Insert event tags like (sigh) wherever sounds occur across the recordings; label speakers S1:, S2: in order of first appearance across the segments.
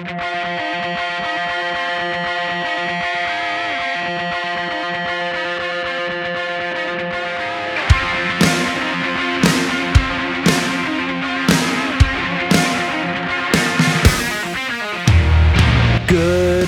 S1: Good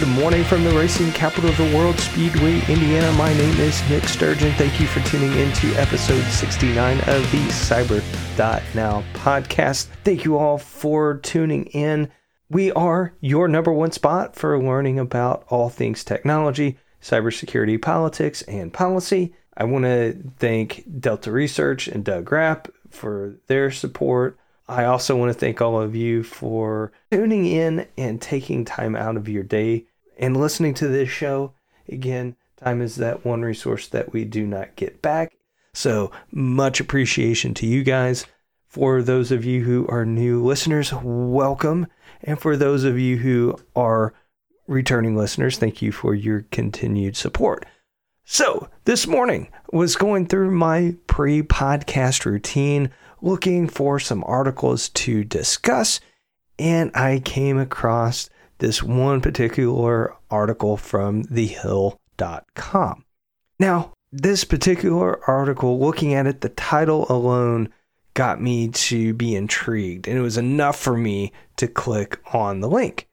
S1: morning from the racing capital of the world, Speedway, Indiana. My name is Nick Sturgeon. Thank you for tuning in to episode 69 of the Cyber.now podcast. Thank you all for tuning in. We are your number one spot for learning about all things technology, cybersecurity, politics, and policy. I want to thank Delta Research and Doug Rapp for their support. I also want to thank all of you for tuning in and taking time out of your day and listening to this show. Again, time is that one resource that we do not get back. So, much appreciation to you guys. For those of you who are new listeners, welcome. And for those of you who are returning listeners, thank you for your continued support. So, this morning was going through my pre podcast routine looking for some articles to discuss, and I came across this one particular article from thehill.com. Now, this particular article, looking at it, the title alone got me to be intrigued, and it was enough for me to click on the link.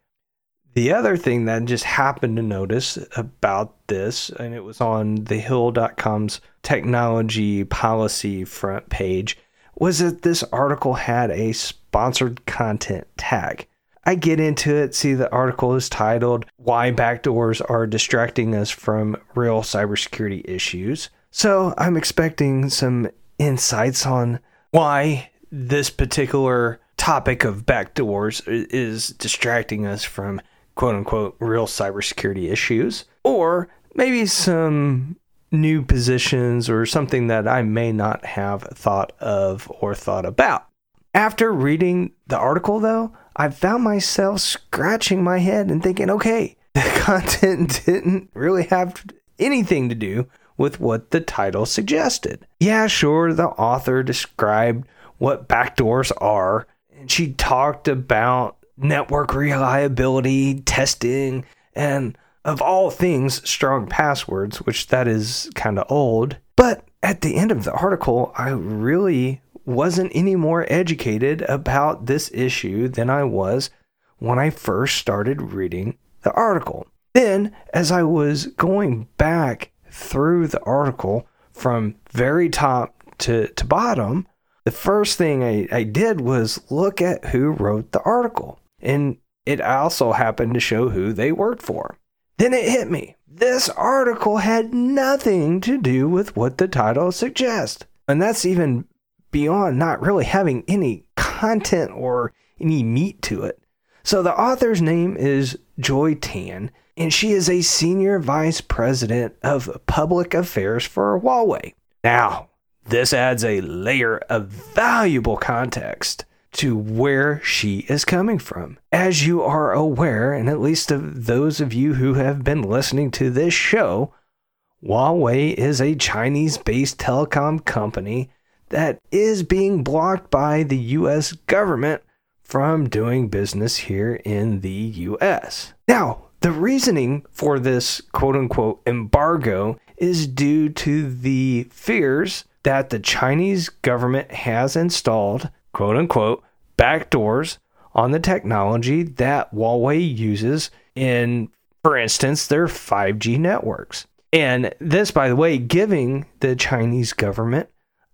S1: The other thing that I just happened to notice about this, and it was on thehill.com's technology policy front page, was that this article had a sponsored content tag. I get into it, see the article is titled Why Backdoors Are Distracting Us from Real Cybersecurity Issues. So I'm expecting some insights on why this particular topic of backdoors is distracting us from quote unquote real cybersecurity issues, or maybe some new positions or something that I may not have thought of or thought about. After reading the article, though, I found myself scratching my head and thinking, okay, (laughs) the content didn't really have anything to do with what the title suggested. Yeah, sure, the author described what backdoors are, and she talked about network reliability testing and of all things, strong passwords, which that is kind of old. But at the end of the article, I really wasn't any more educated about this issue than I was when I first started reading the article. Then, as I was going back through the article from very top to, to bottom, the first thing I, I did was look at who wrote the article. And it also happened to show who they worked for. Then it hit me. This article had nothing to do with what the title suggests. And that's even beyond not really having any content or any meat to it. So the author's name is Joy Tan, and she is a senior vice president of public affairs for Huawei. Now, this adds a layer of valuable context to where she is coming from. As you are aware, and at least of those of you who have been listening to this show, Huawei is a Chinese based telecom company that is being blocked by the US government from doing business here in the US. Now, the reasoning for this quote unquote embargo is due to the fears that the Chinese government has installed quote unquote, backdoors on the technology that Huawei uses in, for instance, their 5G networks. And this, by the way, giving the Chinese government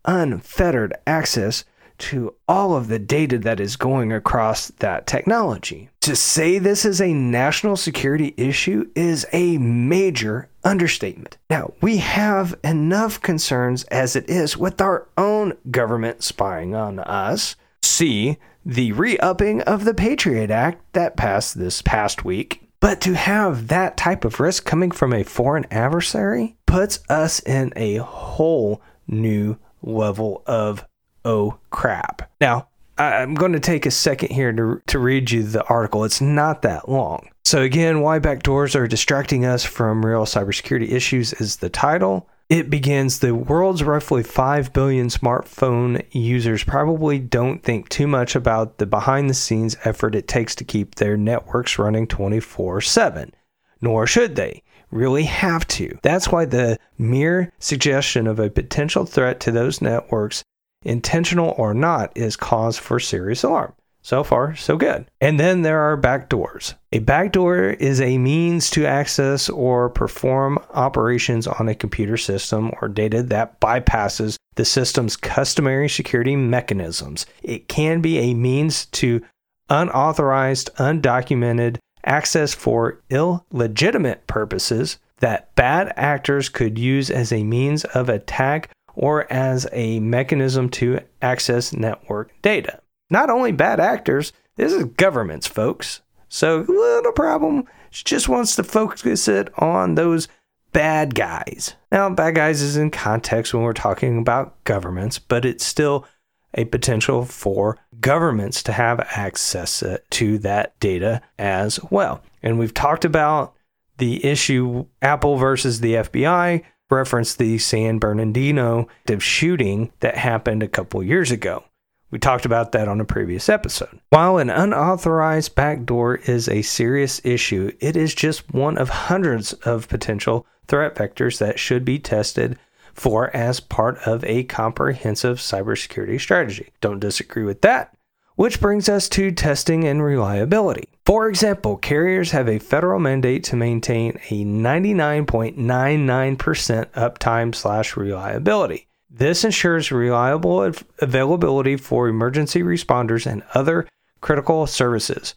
S1: unfettered access to all of the data that is going across that technology. To say this is a national security issue is a major understatement. Now, we have enough concerns as it is with our own government spying on us. See the re upping of the Patriot Act that passed this past week. But to have that type of risk coming from a foreign adversary puts us in a whole new level of oh crap. Now, I'm going to take a second here to, to read you the article. It's not that long. So, again, why backdoors are distracting us from real cybersecurity issues is the title. It begins the world's roughly 5 billion smartphone users probably don't think too much about the behind the scenes effort it takes to keep their networks running 24 7. Nor should they really have to. That's why the mere suggestion of a potential threat to those networks, intentional or not, is cause for serious alarm. So far, so good. And then there are backdoors. A backdoor is a means to access or perform operations on a computer system or data that bypasses the system's customary security mechanisms. It can be a means to unauthorized, undocumented access for illegitimate purposes that bad actors could use as a means of attack or as a mechanism to access network data not only bad actors, this is governments, folks. So, little problem. She just wants to focus it on those bad guys. Now, bad guys is in context when we're talking about governments, but it's still a potential for governments to have access uh, to that data as well. And we've talked about the issue Apple versus the FBI, reference the San Bernardino shooting that happened a couple years ago. We talked about that on a previous episode. While an unauthorized backdoor is a serious issue, it is just one of hundreds of potential threat vectors that should be tested for as part of a comprehensive cybersecurity strategy. Don't disagree with that. Which brings us to testing and reliability. For example, carriers have a federal mandate to maintain a 99.99% uptime slash reliability. This ensures reliable availability for emergency responders and other critical services.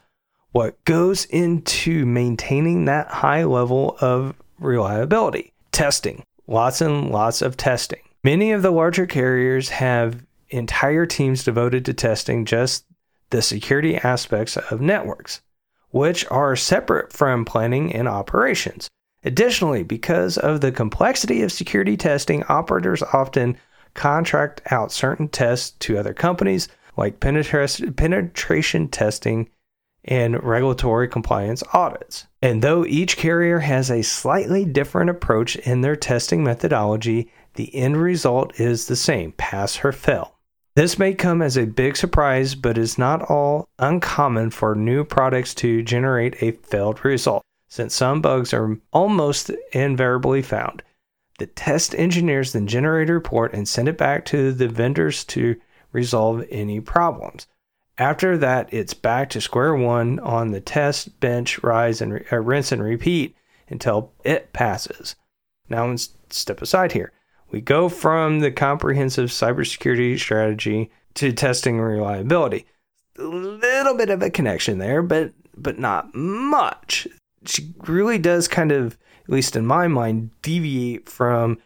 S1: What goes into maintaining that high level of reliability? Testing. Lots and lots of testing. Many of the larger carriers have entire teams devoted to testing just the security aspects of networks, which are separate from planning and operations. Additionally, because of the complexity of security testing, operators often contract out certain tests to other companies like penetration testing and regulatory compliance audits. And though each carrier has a slightly different approach in their testing methodology, the end result is the same pass or fail. This may come as a big surprise, but is not all uncommon for new products to generate a failed result, since some bugs are almost invariably found. The test engineers then generate a report and send it back to the vendors to resolve any problems. After that, it's back to square one on the test bench, rise and uh, rinse and repeat until it passes. Now, let's step aside here. We go from the comprehensive cybersecurity strategy to testing reliability. A little bit of a connection there, but but not much. She really does kind of at least in my mind, deviate from,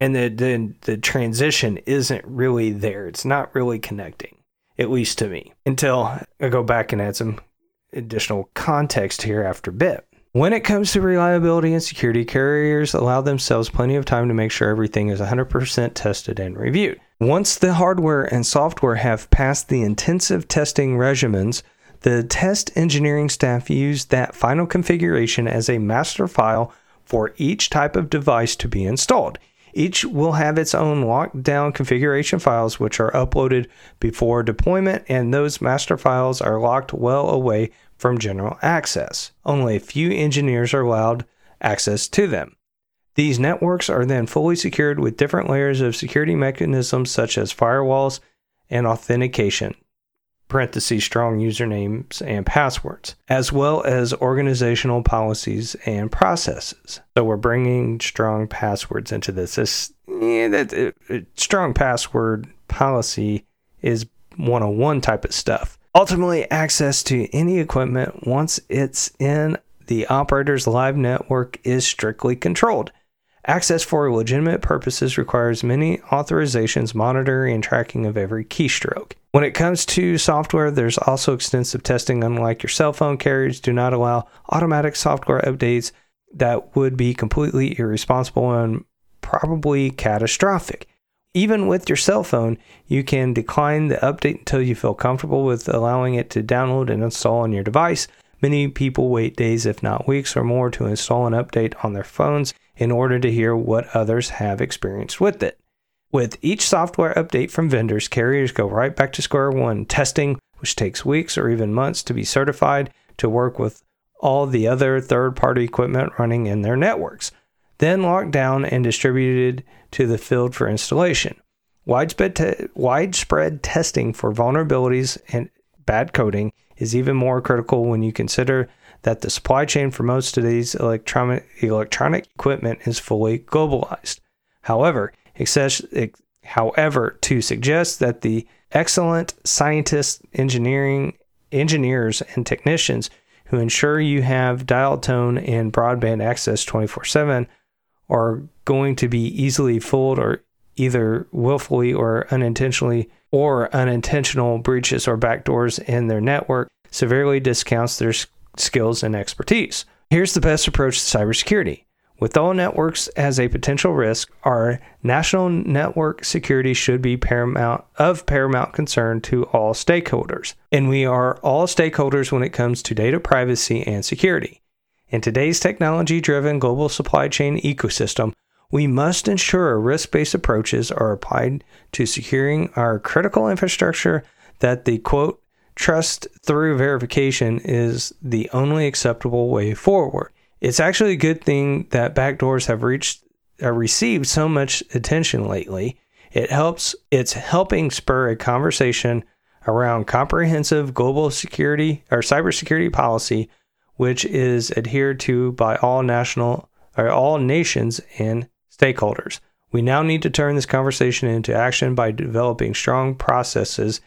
S1: and the, the, the transition isn't really there. It's not really connecting, at least to me, until I go back and add some additional context here after bit. When it comes to reliability and security, carriers allow themselves plenty of time to make sure everything is 100% tested and reviewed. Once the hardware and software have passed the intensive testing regimens, the test engineering staff use that final configuration as a master file for each type of device to be installed. Each will have its own lockdown configuration files, which are uploaded before deployment, and those master files are locked well away from general access. Only a few engineers are allowed access to them. These networks are then fully secured with different layers of security mechanisms such as firewalls and authentication parentheses strong usernames and passwords, as well as organizational policies and processes. So we're bringing strong passwords into this. This yeah, that, uh, uh, strong password policy is 101 type of stuff. Ultimately, access to any equipment once it's in the operator's live network is strictly controlled. Access for legitimate purposes requires many authorizations, monitoring, and tracking of every keystroke. When it comes to software, there's also extensive testing. Unlike your cell phone carriers, do not allow automatic software updates that would be completely irresponsible and probably catastrophic. Even with your cell phone, you can decline the update until you feel comfortable with allowing it to download and install on your device. Many people wait days, if not weeks or more, to install an update on their phones in order to hear what others have experienced with it. With each software update from vendors, carriers go right back to square one, testing, which takes weeks or even months to be certified to work with all the other third party equipment running in their networks, then locked down and distributed to the field for installation. Widespread, te- widespread testing for vulnerabilities and bad coding is even more critical when you consider that the supply chain for most of these electronic, electronic equipment is fully globalized. However, excess, ex, however, to suggest that the excellent scientists, engineering engineers, and technicians who ensure you have dial tone and broadband access 24 7 are going to be easily fooled or either willfully or unintentionally or unintentional breaches or backdoors in their network severely discounts their skills and expertise. Here's the best approach to cybersecurity. With all networks as a potential risk, our national network security should be paramount of paramount concern to all stakeholders. And we are all stakeholders when it comes to data privacy and security. In today's technology driven global supply chain ecosystem, we must ensure risk based approaches are applied to securing our critical infrastructure that the quote, trust through verification is the only acceptable way forward. It's actually a good thing that backdoors have reached uh, received so much attention lately. It helps it's helping spur a conversation around comprehensive global security or cybersecurity policy which is adhered to by all national or all nations and stakeholders. We now need to turn this conversation into action by developing strong processes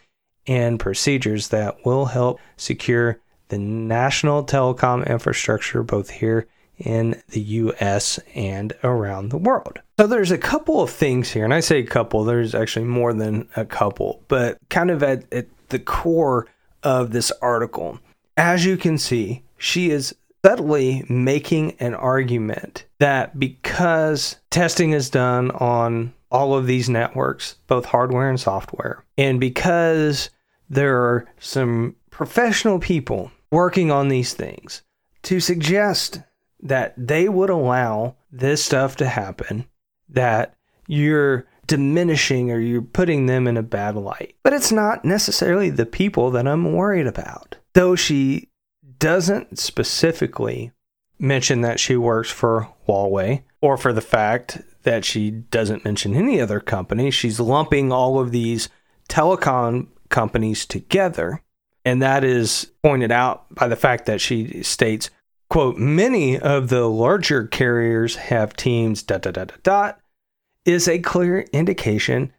S1: and procedures that will help secure the national telecom infrastructure both here in the US and around the world. So there's a couple of things here, and I say a couple, there's actually more than a couple, but kind of at, at the core of this article. As you can see, she is subtly making an argument that because testing is done on all of these networks, both hardware and software, and because there are some professional people working on these things to suggest that they would allow this stuff to happen, that you're diminishing or you're putting them in a bad light. But it's not necessarily the people that I'm worried about. Though she doesn't specifically mention that she works for Huawei or for the fact that she doesn't mention any other company. She's lumping all of these telecom companies together. And that is pointed out by the fact that she states, quote, many of the larger carriers have teams, dot, dot, dot, dot, dot, is a clear indication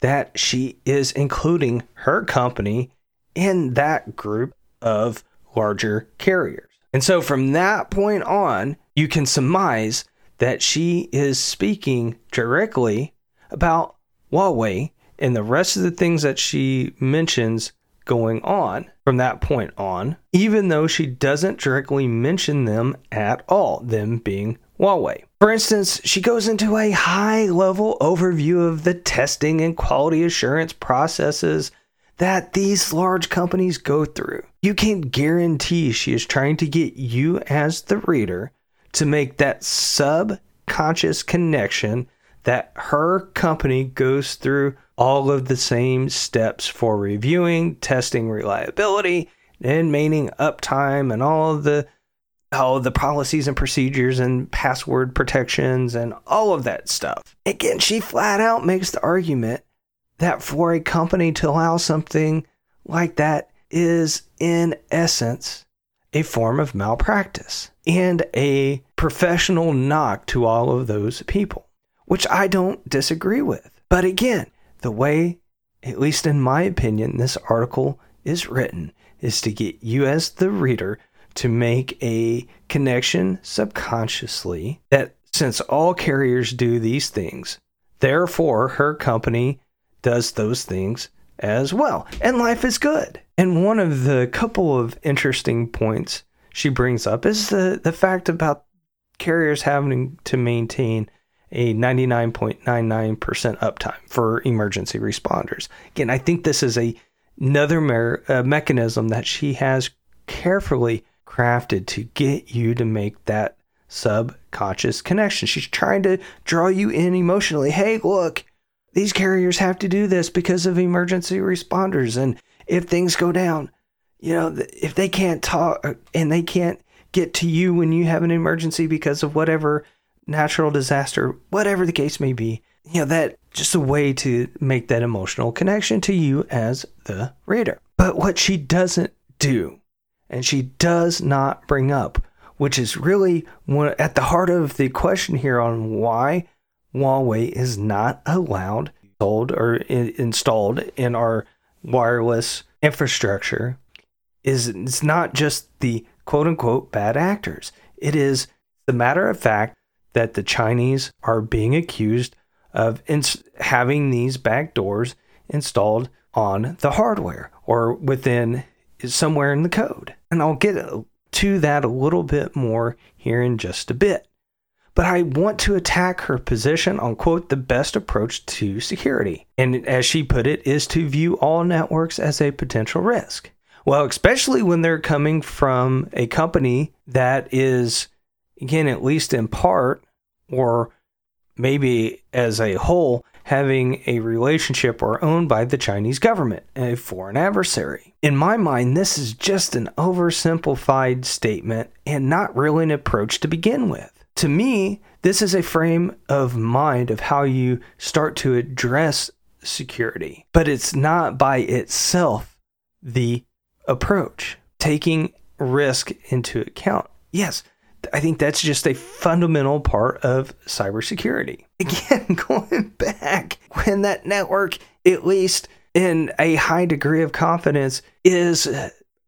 S1: that she is including her company in that group of larger carriers. And so from that point on, you can surmise that she is speaking directly about Huawei and the rest of the things that she mentions going on from that point on, even though she doesn't directly mention them at all, them being Huawei. For instance, she goes into a high level overview of the testing and quality assurance processes that these large companies go through. You can't guarantee she is trying to get you, as the reader, to make that subconscious connection that her company goes through all of the same steps for reviewing, testing reliability, and maintaining uptime and all of the all the policies and procedures and password protections and all of that stuff. Again, she flat out makes the argument that for a company to allow something like that is in essence a form of malpractice and a professional knock to all of those people which I don't disagree with. But again, the way, at least in my opinion, this article is written is to get you as the reader to make a connection subconsciously that since all carriers do these things, therefore her company does those things as well. And life is good. And one of the couple of interesting points she brings up is the, the fact about carriers having to maintain a 99.99% uptime for emergency responders. Again, I think this is a another mer- uh, mechanism that she has carefully crafted to get you to make that subconscious connection. She's trying to draw you in emotionally. Hey, look, these carriers have to do this because of emergency responders. And if things go down, you know, if they can't talk uh, and they can't get to you when you have an emergency because of whatever natural disaster, whatever the case may be, you know, that just a way to make that emotional connection to you as the reader. But what she doesn't do, and she does not bring up, which is really at the heart of the question here on why Huawei is not allowed sold or in, installed in our wireless infrastructure is it's not just the quote unquote bad actors. It is the matter of fact that the Chinese are being accused of ins- having these back doors installed on the hardware or within somewhere in the code. And I'll get to that a little bit more here in just a bit. But I want to attack her position on, quote, the best approach to security. And as she put it, is to view all networks as a potential risk. Well, especially when they're coming from a company that is, again, at least in part, or maybe as a whole, having a relationship or owned by the Chinese government, a foreign adversary. In my mind, this is just an oversimplified statement and not really an approach to begin with. To me, this is a frame of mind of how you start to address security, but it's not by itself the approach. Taking risk into account. Yes, I think that's just a fundamental part of cybersecurity. (laughs) Again, going back when that network, at least in a high degree of confidence, is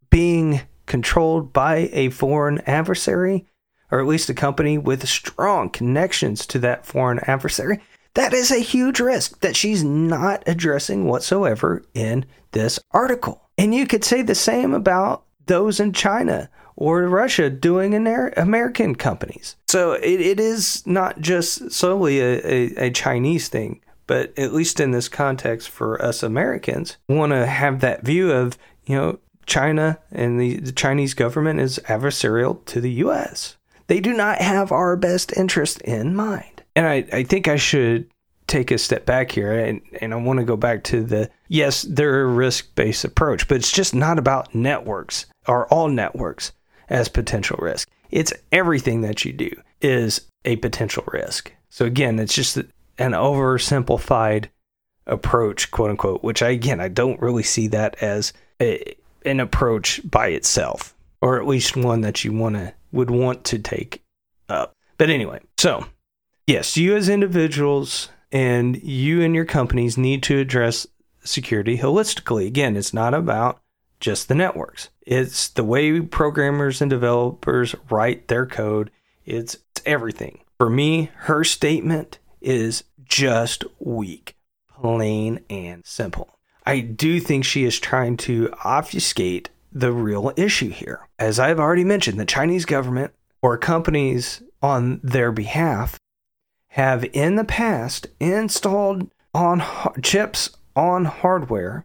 S1: being controlled by a foreign adversary, or at least a company with strong connections to that foreign adversary, that is a huge risk that she's not addressing whatsoever in this article. And you could say the same about those in China or Russia doing in their American companies. So it, it is not just solely a, a, a Chinese thing, but at least in this context for us Americans, want to have that view of, you know, China and the, the Chinese government is adversarial to the US. They do not have our best interest in mind. And I, I think I should take a step back here and, and I want to go back to the yes, they're a risk based approach, but it's just not about networks or all networks as potential risk. It's everything that you do is a potential risk. So again, it's just an oversimplified approach, quote unquote, which I again I don't really see that as a, an approach by itself, or at least one that you want to would want to take up. But anyway, so yes, you as individuals and you and your companies need to address security holistically. Again, it's not about just the networks. It's the way programmers and developers write their code. It's, it's everything. For me, her statement is just weak, plain and simple. I do think she is trying to obfuscate the real issue here. As I've already mentioned, the Chinese government or companies on their behalf have in the past installed on chips on hardware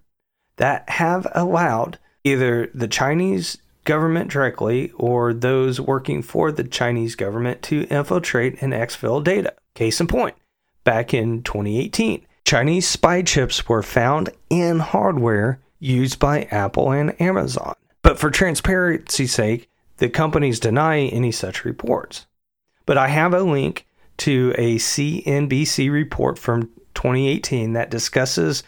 S1: that have allowed either the Chinese government directly or those working for the Chinese government to infiltrate and exfil data. Case in point, back in 2018, Chinese spy chips were found in hardware used by Apple and Amazon. But for transparency's sake, the companies deny any such reports. But I have a link to a CNBC report from 2018 that discusses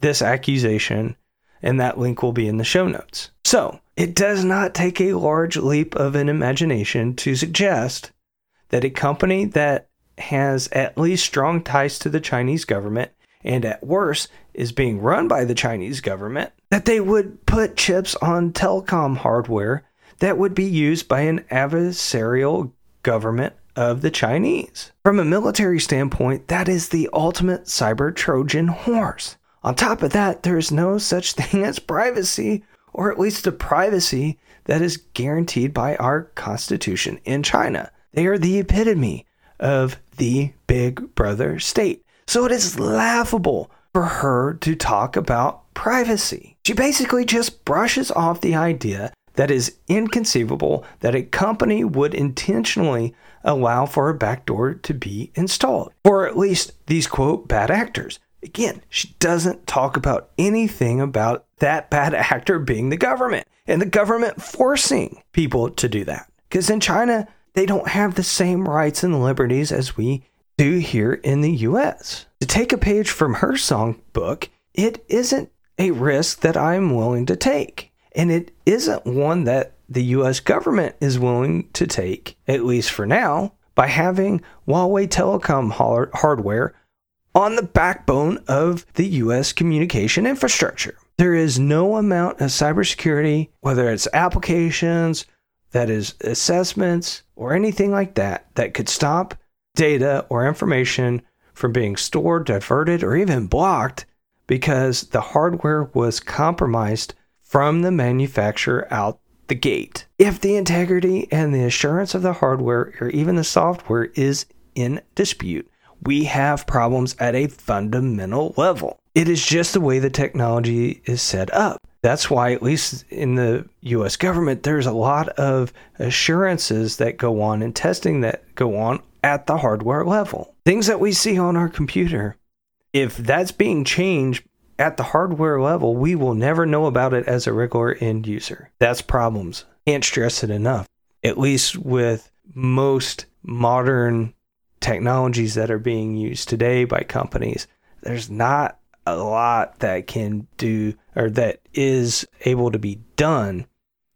S1: this accusation and that link will be in the show notes. So, it does not take a large leap of an imagination to suggest that a company that has at least strong ties to the Chinese government and at worst is being run by the Chinese government, that they would put chips on telecom hardware that would be used by an adversarial government of the Chinese. From a military standpoint, that is the ultimate cyber Trojan horse. On top of that, there is no such thing as privacy, or at least a privacy that is guaranteed by our Constitution in China. They are the epitome of the big brother state. So it is laughable for her to talk about privacy. She basically just brushes off the idea that is inconceivable that a company would intentionally allow for a backdoor to be installed, or at least these quote bad actors. Again, she doesn't talk about anything about that bad (laughs) actor being the government and the government forcing people to do that. Because in China, they don't have the same rights and liberties as we do here in the US. To take a page from her songbook, it isn't a risk that I'm willing to take. And it isn't one that the US government is willing to take, at least for now, by having Huawei telecom hardware on the backbone of the US communication infrastructure. There is no amount of cybersecurity, whether it's applications, that is assessments, or anything like that, that could stop data or information from being stored, diverted, or even blocked because the hardware was compromised from the manufacturer out the gate. If the integrity and the assurance of the hardware or even the software is in dispute, we have problems at a fundamental level. It is just the way the technology is set up. That's why, at least in the US government, there's a lot of assurances that go on and testing that go on at the hardware level. Things that we see on our computer, if that's being changed at the hardware level, we will never know about it as a regular end user. That's problems. Can't stress it enough. At least with most modern technologies that are being used today by companies, there's not a lot that can do or that is able to be done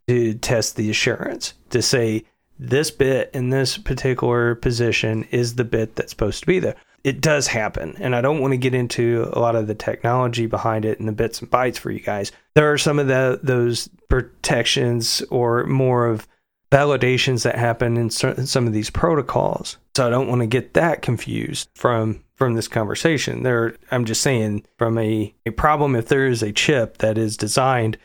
S1: to test the assurance to say this bit in this particular position is the bit that's supposed to be there. It does happen, and I don't want to get into a lot of the technology behind it and the bits and bytes for you guys. There are some of the those protections or more of validations that happen in some of these protocols. So I don't want to get that confused from from this conversation. There, I'm just saying from a, a problem if there is a chip that is designed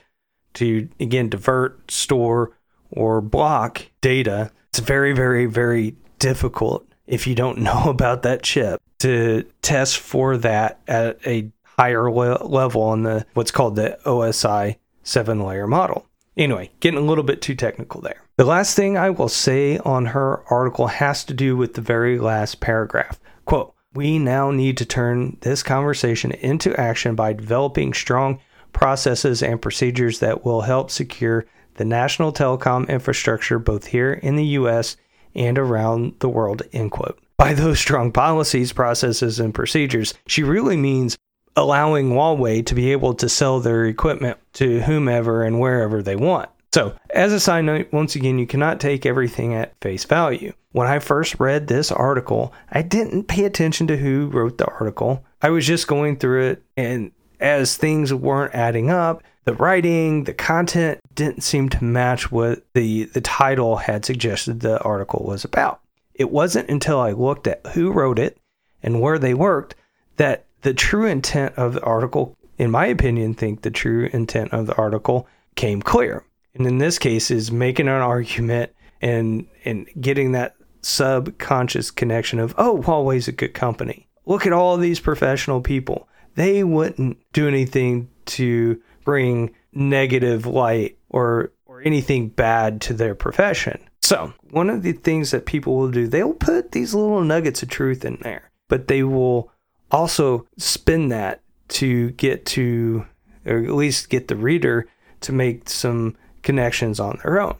S1: to again divert, store, or block data, it's very, very, very difficult if you don't (laughs) know about that chip to test for that at a higher le- level on the what's called the OSI seven layer model. Anyway, getting a little bit too technical there. The last thing I will say on her article has to do with the very last paragraph. Quote, we now need to turn this conversation into action by developing strong processes and procedures that will help secure the national telecom infrastructure both here in the US and around the world. End quote. By those strong policies, processes, and procedures, she really means allowing Huawei to be able to sell their equipment to whomever and wherever they want. So, as a side note, once again, you cannot take everything at face value. When I first read this article, I didn't pay attention to who wrote the article. I was just going through it, and as things weren't adding up, the writing, the content didn't seem to match what the, the title had suggested the article was about. It wasn't until I looked at who wrote it and where they worked that the true intent of the article, in my opinion, think the true intent of the article came clear and in this case is making an argument and and getting that subconscious connection of oh Huawei's a good company. Look at all these professional people. They wouldn't do anything to bring negative light or or anything bad to their profession. So, one of the things that people will do, they'll put these little nuggets of truth in there, but they will also spin that to get to or at least get the reader to make some connections on their own.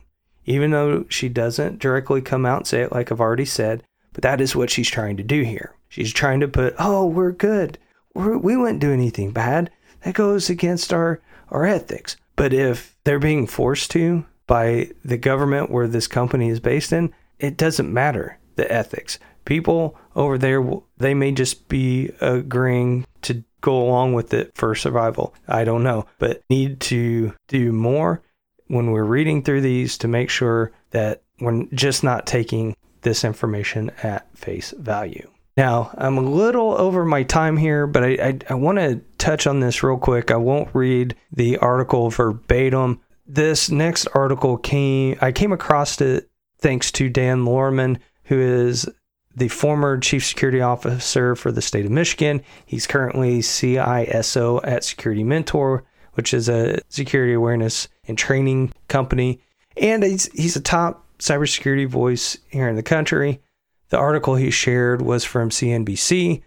S1: Even though she doesn't directly come out and say it, like I've already said, but that is what she's trying to do here. She's trying to put, oh, we're good. We're, we wouldn't do anything bad. That goes against our, our ethics. But if they're being forced to by the government where this company is based in, it doesn't matter the ethics. People over there, they may just be agreeing to go along with it for survival. I don't know, but need to do more when we're reading through these to make sure that we're just not taking this information at face value. Now, I'm a little over my time here, but I, I, I want to touch on this real quick. I won't read the article verbatim. This next article came, I came across it thanks to Dan Lohrmann, who is the former chief security officer for the state of Michigan. He's currently CISO at Security Mentor, which is a security awareness and training company. And he's, he's a top cybersecurity voice here in the country. The article he shared was from CNBC.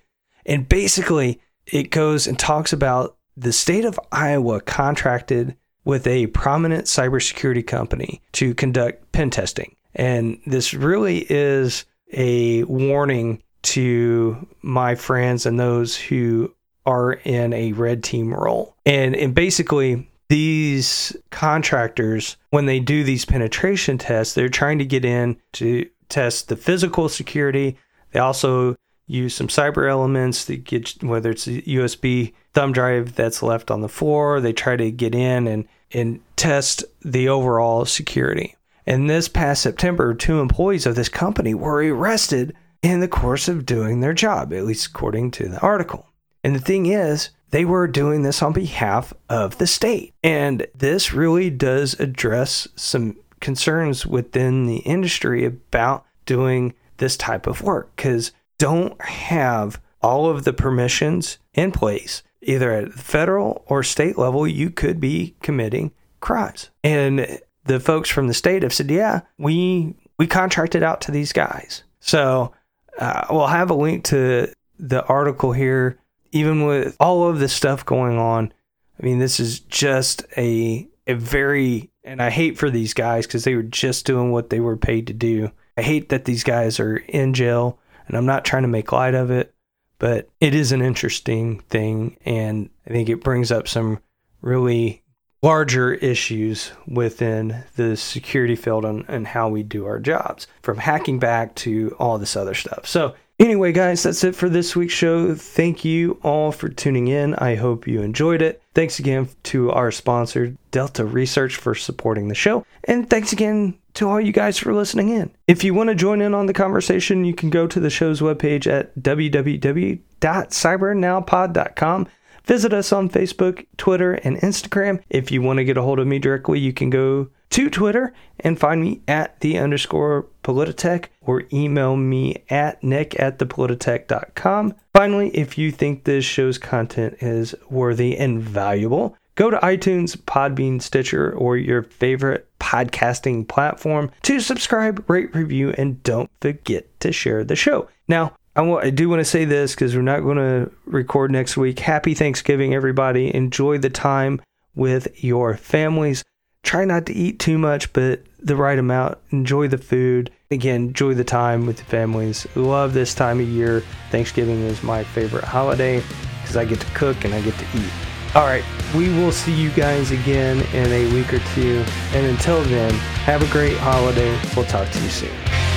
S1: And basically, it goes and talks about the state of Iowa contracted with a prominent cybersecurity company to conduct pen testing. And this really is a warning to my friends and those who are in a red team role. And, and basically, these contractors, when they do these penetration tests, they're trying to get in to test the physical security. They also use some cyber elements to get whether it's a USB thumb drive that's left on the floor. They try to get in and and test the overall security. And this past September, two employees of this company were arrested in the course of doing their job, at least according to the article. And the thing is, they were doing this on behalf of the state. And this really does address some concerns within the industry about doing this type of work because don't have all of the permissions in place either at federal or state level, you could be committing crimes. And the folks from the state have said, yeah, we we contracted out to these guys. So uh, we'll have a link to the article here. Even with all of this stuff going on, I mean, this is just a a very and I hate for these guys because they were just doing what they were paid to do. I hate that these guys are in jail, and I'm not trying to make light of it but it is an interesting thing. And I think it brings up some really larger issues within the security field and, and how we do our jobs, from hacking back to all this other stuff. So, anyway, guys, that's it for this week's show. Thank you all for tuning in. I hope you enjoyed it. Thanks again to our sponsor, Delta Research, for supporting the show. And thanks again to all you guys for listening in. If you want to join in on the conversation, you can go to the show's webpage at www.cybernowpod.com. Visit us on Facebook, Twitter, and Instagram. If you want to get a hold of me directly, you can go to Twitter and find me at the underscore Polititech or email me at nick at thepolitech.com. Finally, if you think this show's content is worthy and valuable, Go to iTunes, Podbean, Stitcher, or your favorite podcasting platform to subscribe, rate, review, and don't forget to share the show. Now, I do want to say this because we're not going to record next week. Happy Thanksgiving, everybody. Enjoy the time with your families. Try not to eat too much, but the right amount. Enjoy the food. Again, enjoy the time with the families. Love this time of year. Thanksgiving is my favorite holiday because I get to cook and I get to eat. All right, we will see you guys again in a week or two. And until then, have a great holiday. We'll talk to you soon.